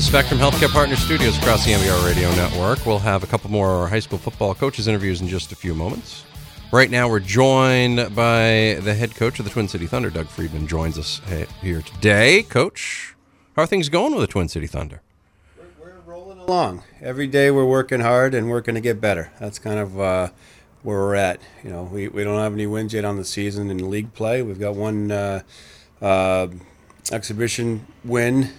the Spectrum Healthcare Partner Studios across the MBR Radio Network. We'll have a couple more high school football coaches interviews in just a few moments. Right now, we're joined by the head coach of the Twin City Thunder, Doug Friedman, joins us here today. Coach, how are things going with the Twin City Thunder? We're, rolling along. Every day we're working hard and working to get better. That's kind of uh, where we're at. You know, we, we don't have any wins yet on the season in league play. We've got one uh, uh, exhibition win,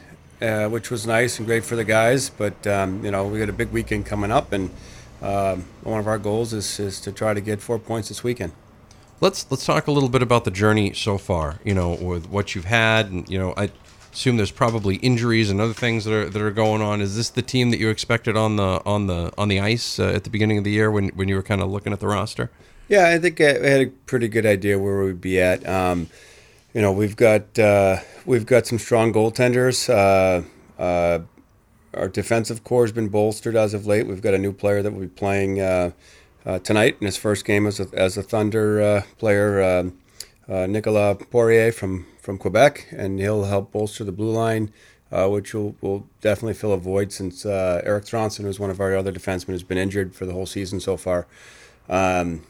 uh, which was nice and great for the guys. But um, you know, we got a big weekend coming up, and um, one of our goals is, is to try to get four points this weekend. Let's let's talk a little bit about the journey so far. You know, with what you've had, and you know, I assume there's probably injuries and other things that are that are going on. Is this the team that you expected on the on the on the ice uh, at the beginning of the year when when you were kind of looking at the roster? Yeah, I think I had a pretty good idea where we'd be at. Um, you know, we've got uh, we've got some strong goaltenders. Uh, uh our defensive core has been bolstered as of late. We've got a new player that will be playing uh, uh, tonight in his first game as a, as a Thunder uh, player, um, Nicolas Poirier from, from Quebec, and he'll help bolster the blue line, which will, will definitely fill a void since Erik Thronson, who's one of our other defensemen, has been injured for the whole season so far. Um,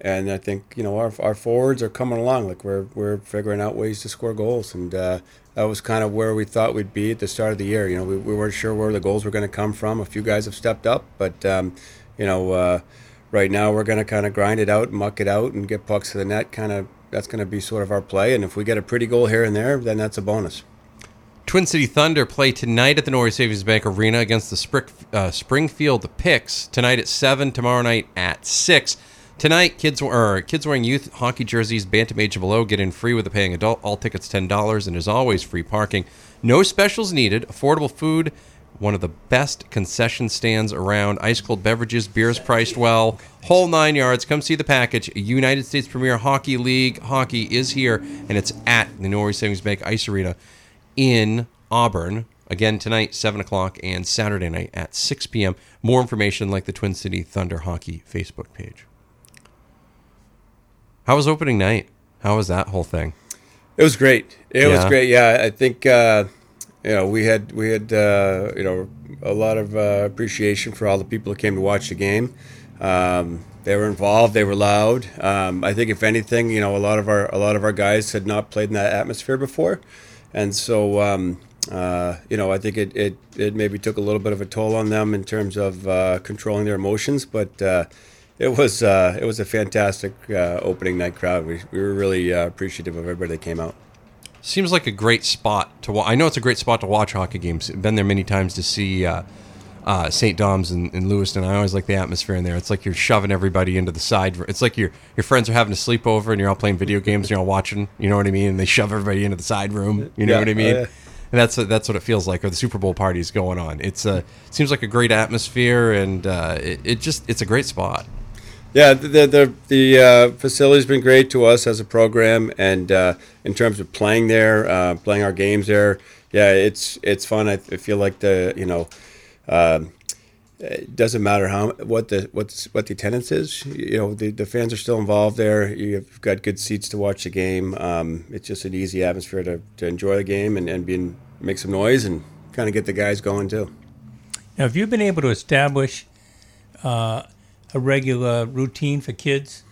and I think you know our, our forwards are coming along. Like we're we're figuring out ways to score goals, and uh, that was kind of where we thought we'd be at the start of the year. You know, we, we weren't sure where the goals were going to come from. A few guys have stepped up, but um, you know, uh, right now we're going to kind of grind it out, muck it out, and get pucks to the net. Kind of that's going to be sort of our play. And if we get a pretty goal here and there, then that's a bonus. Twin City Thunder play tonight at the Norway Savings Bank Arena against the Spring, uh, Springfield Pics tonight at seven. Tomorrow night at six. Tonight, kids or kids wearing youth hockey jerseys, bantam age below, get in free with a paying adult. All tickets ten dollars, and as always, free parking. No specials needed. Affordable food. One of the best concession stands around. Ice cold beverages, beers priced well. Whole nine yards. Come see the package. United States Premier Hockey League hockey is here, and it's at the Norway Savings Bank Ice Arena in Auburn. Again tonight, seven o'clock, and Saturday night at six p.m. More information, like the Twin City Thunder Hockey Facebook page. How was opening night? How was that whole thing? It was great. It yeah. was great. Yeah, I think uh, you know we had we had uh, you know a lot of uh, appreciation for all the people who came to watch the game. Um, they were involved. They were loud. Um, I think if anything, you know, a lot of our a lot of our guys had not played in that atmosphere before, and so um, uh, you know, I think it, it it maybe took a little bit of a toll on them in terms of uh, controlling their emotions, but uh, it was uh, it was a fantastic uh, opening night crowd. We, we were really uh, appreciative of everybody that came out. Seems like a great spot to watch. I know it's a great spot to watch hockey games. I've Been there many times to see uh, uh, St. Dom's in, in Lewiston. I always like the atmosphere in there. It's like you're shoving everybody into the side. It's like your your friends are having a sleepover and you're all playing video games and you're all watching. You know what I mean? And they shove everybody into the side room. You know yeah, what I mean? Uh, and that's that's what it feels like. Or the Super Bowl parties going on. It's a it seems like a great atmosphere, and uh, it, it just it's a great spot. Yeah, the the the uh, facility's been great to us as a program, and uh, in terms of playing there, uh, playing our games there, yeah, it's it's fun. I, feel like the you know, um, it doesn't matter how what the what's what the attendance is. You know, the, the fans are still involved there. You've got good seats to watch the game. Um, it's just an easy atmosphere to, to enjoy the game and and be make some noise and kind of get the guys going too. Now, have you been able to establish? Uh, a regular routine for kids.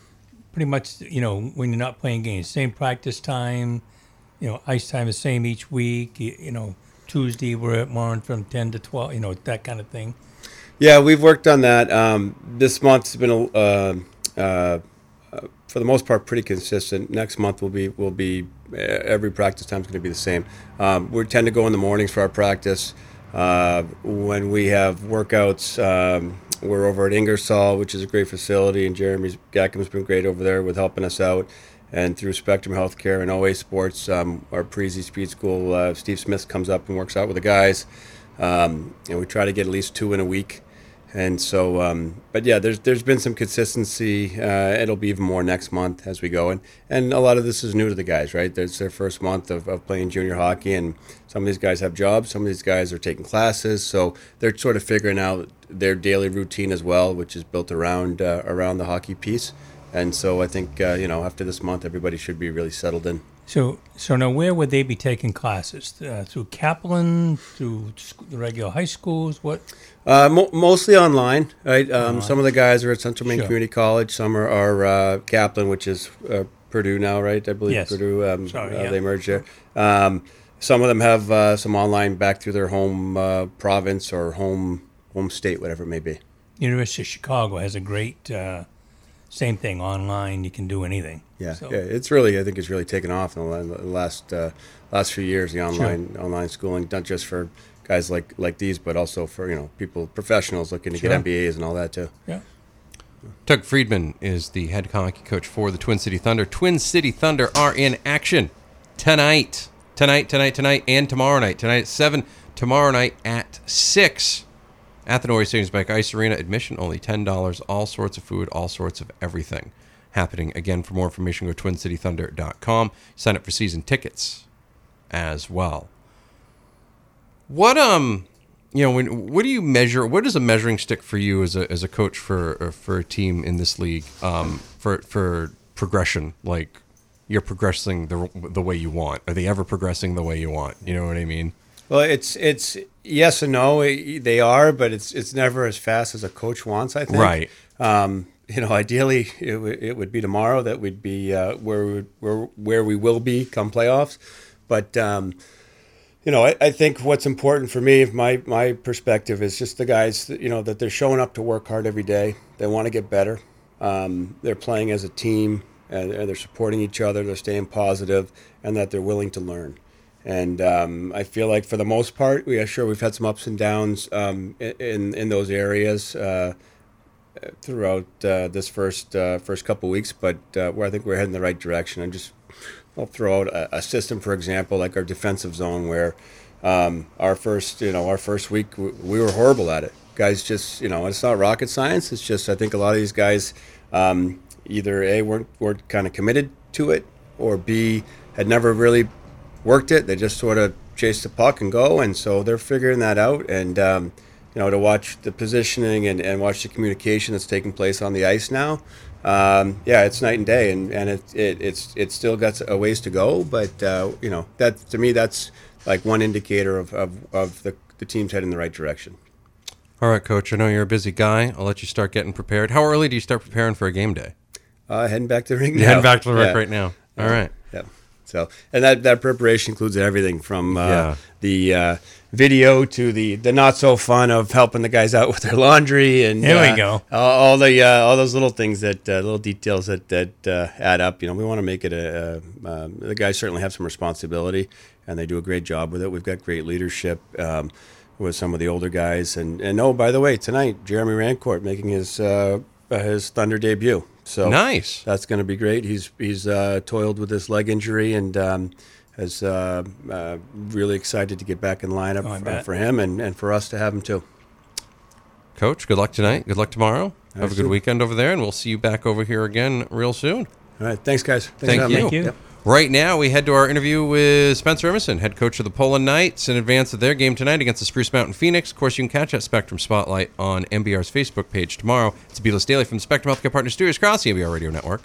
Pretty much, you know, when you're not playing games, same practice time, you know, ice time is same each week. You, you know, Tuesday we're at morning from ten to twelve. You know, that kind of thing. Yeah, we've worked on that. Um, this month's been uh, uh, for the most part pretty consistent. Next month will be will be every practice time is going to be the same. Um, we tend to go in the mornings for our practice. Uh, when we have workouts, um, we're over at Ingersoll, which is a great facility, and Jeremy Gackham's been great over there with helping us out. And through Spectrum Healthcare and OA Sports, um, our Parisi Speed School, uh, Steve Smith comes up and works out with the guys. Um, and we try to get at least two in a week. And so, um, but yeah, there's there's been some consistency. Uh, it'll be even more next month as we go, and and a lot of this is new to the guys, right? There's their first month of, of playing junior hockey, and some of these guys have jobs, some of these guys are taking classes, so they're sort of figuring out their daily routine as well, which is built around uh, around the hockey piece. And so I think uh, you know after this month, everybody should be really settled in. So, so now where would they be taking classes? Uh, through Kaplan, through sc- the regular high schools? What? Uh, mo- mostly online, right? Um, some of the guys are at Central Maine Sure. Community College. Some are, are uh, Kaplan, which is uh, Purdue now, right? I believe Yes. Purdue. Um, Sorry, uh, yeah. They merged there. Um, some of them have uh, some online back through their home uh, province or home home state, whatever it may be. University of Chicago has a great uh, same thing online. You can do anything. Yeah, So, yeah, it's really I think it's really taken off in the last uh, last few years. The online online schooling, not just for guys like like these, but also for you know people professionals looking to Sure. get MBAs and all that too. yeah. Doug Friedman is the head hockey coach for the Twin City Thunder. Twin City Thunder are in action tonight, tonight, tonight, tonight, and tomorrow night. Tonight at seven, tomorrow night at six. At the Norway Savings Bank Ice Arena, admission only ten dollars. All sorts of food, all sorts of everything happening. Again, for more information, go to twincitythunder.com. Sign up for season tickets as well. What um, you know, when what do you measure? What is a measuring stick for you as a as a coach for uh, for a team in this league? Um, for for progression, like you're progressing the the way you want. Are they ever progressing the way you want? You know what I mean? Well, it's it's yes and no. They are, but it's it's never as fast as a coach wants. I think. Right. Um, you know, ideally, it, w- it would be tomorrow that we'd be uh, where we would, where where we will be come playoffs. But um, you know, I, I think what's important for me, my my perspective, is just the guys. That, you know, that they're showing up to work hard every day. They want to get better. Um, they're playing as a team, and, and they're supporting each other. They're staying positive, and that they're willing to learn. And um, I feel like for the most part, we are sure we've had some ups and downs um, in in those areas uh, throughout uh, this first uh, first couple weeks, but uh, where I think we're heading the right direction. And just I'll throw out a, a system, for example, like our defensive zone, where um, our first you know our first week w- we were horrible at it. Guys, just you know, it's not rocket science. It's just I think a lot of these guys um, either a weren't weren't kind of committed to it, or b had never really worked it. They just sort of chase the puck and go, and so they're figuring that out. And um, you know, to watch the positioning and, and watch the communication that's taking place on the ice now, um, yeah, it's night and day, and and it, it it's it's still got a ways to go, but uh, you know, that to me that's like one indicator of of, of the the team's heading in the right direction. All right, coach. I know you're a busy guy. I'll let you start getting prepared. How early do you start preparing for a game day? Uh, heading back to the ring. Now. heading back to the rec Yeah. right now. All right. So, and that, that preparation includes everything from uh, Yeah. the uh, video to the, the not so fun of helping the guys out with their laundry and There we uh, go. all, the uh, all those little things that uh, little details that that uh, add up. You know, we want to make it a. a um, the guys certainly have some responsibility, and they do a great job with it. We've got great leadership. Um, with some of the older guys, and and oh, by the way, tonight Jeremy Rancourt making his his Thunder debut. So Nice. that's going to be great. He's he's uh, toiled with this leg injury and um, is uh, uh, really excited to get back in lineup Oh, I for, bet. for him and, and for us to have him too. Coach, good luck tonight. Good luck tomorrow. Have a good Absolutely. weekend over there, and we'll see you back over here again real soon. All right, thanks guys. Thanks Thank you. having me. Thank you. Yep. Right now, we head to our interview with Spencer Emerson, head coach of the Poland Knights, in advance of their game tonight against the Spruce Mountain Phoenix. Of course, you can catch that Spectrum Spotlight on MBR's Facebook page tomorrow. It's Beatles Daily from the Spectrum Healthcare Partners Studios across the MBR Radio Network.